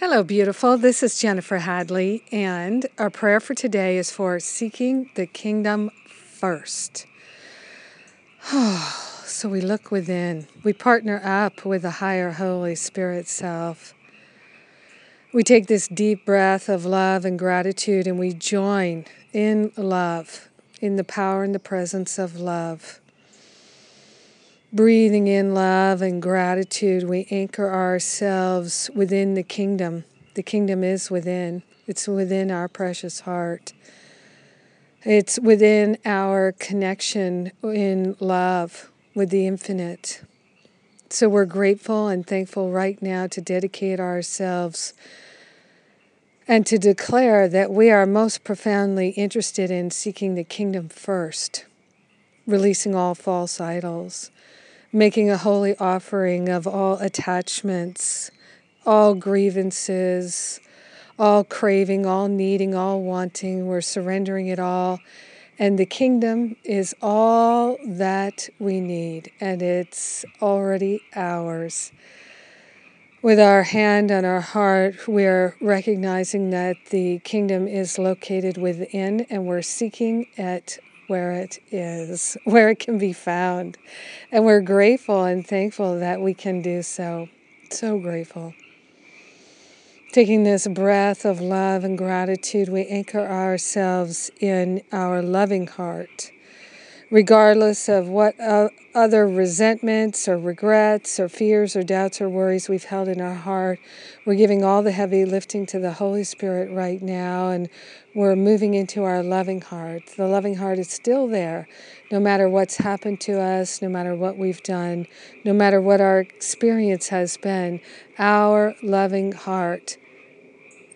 Hello, beautiful. This is Jennifer Hadley, and our prayer for today is for seeking the kingdom first. so we look within, we partner up with the higher Holy Spirit self. We take this deep breath of love and gratitude and we join in love, in the power and the presence of love. Breathing in love and gratitude, we anchor ourselves within the kingdom. The kingdom is within, it's within our precious heart. It's within our connection in love with the infinite. So we're grateful and thankful right now to dedicate ourselves and to declare that we are most profoundly interested in seeking the kingdom first, releasing all false idols making a holy offering of all attachments, all grievances, all craving, all needing, all wanting. We're surrendering it all. And the kingdom is all that we need, and it's already ours. With our hand on our heart, we're recognizing that the kingdom is located within, and we're seeking it where it is, where it can be found. And we're grateful and thankful that we can do so. So grateful. Taking this breath of love and gratitude, we anchor ourselves in our loving heart regardless of what uh, other resentments or regrets or fears or doubts or worries we've held in our heart. We're giving all the heavy lifting to the Holy Spirit right now, and we're moving into our loving heart. The loving heart is still there, no matter what's happened to us, no matter what we've done, no matter what our experience has been. Our loving heart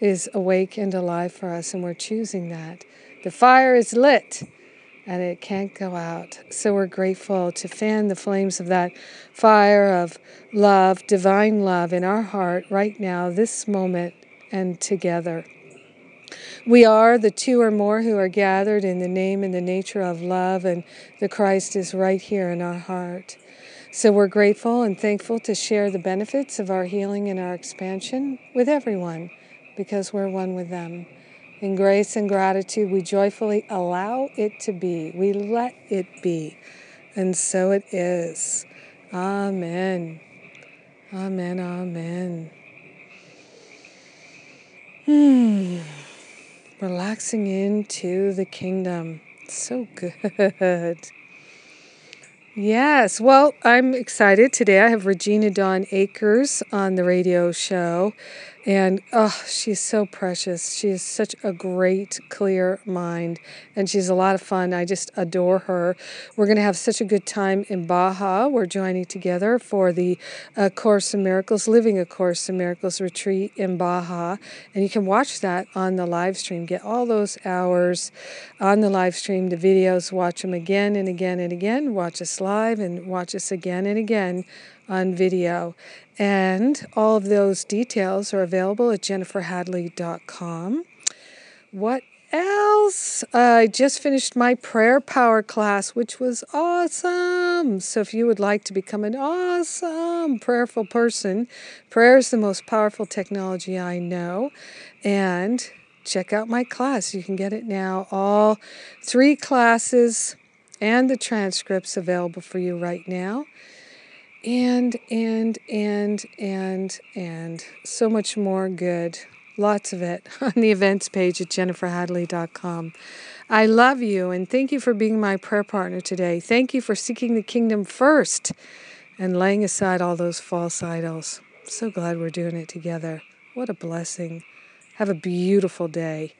is awake and alive for us, and we're choosing that. The fire is lit and it can't go out. So we're grateful to fan the flames of that fire of love, divine love in our heart right now, this moment, and together. We are the two or more who are gathered in the name and the nature of love, and the Christ is right here in our heart. So we're grateful and thankful to share the benefits of our healing and our expansion with everyone because we're one with them. In grace and gratitude, we joyfully allow it to be. We let it be. And so it is. Amen. Amen. Amen. Hmm. Relaxing into the kingdom. So good. Yes, well, I'm excited. Today I have Regina Dawn Akers on the radio show. And oh, she's so precious. She is such a great, clear mind, and she's a lot of fun. I just adore her. We're going to have such a good time in Baja. We're joining together for the Course in Miracles, Living a Course in Miracles retreat in Baja. And you can watch that on the live stream. Get all those hours on the live stream, the videos, watch them again and again and again. Watch us live and watch us again and again on video. And all of those details are available at jenniferhadley.com. What else? I just finished my prayer power class, which was awesome. So, if you would like to become an awesome prayerful person, prayer is the most powerful technology I know. And check out my class. You can get it now. All three classes and the transcripts available for you right now and, and, and, and, and so much more good. Lots of it on the events page at jenniferhadley.com. I love you and thank you for being my prayer partner today. Thank you for seeking the kingdom first and laying aside all those false idols. so glad we're doing it together. What a blessing. Have a beautiful day.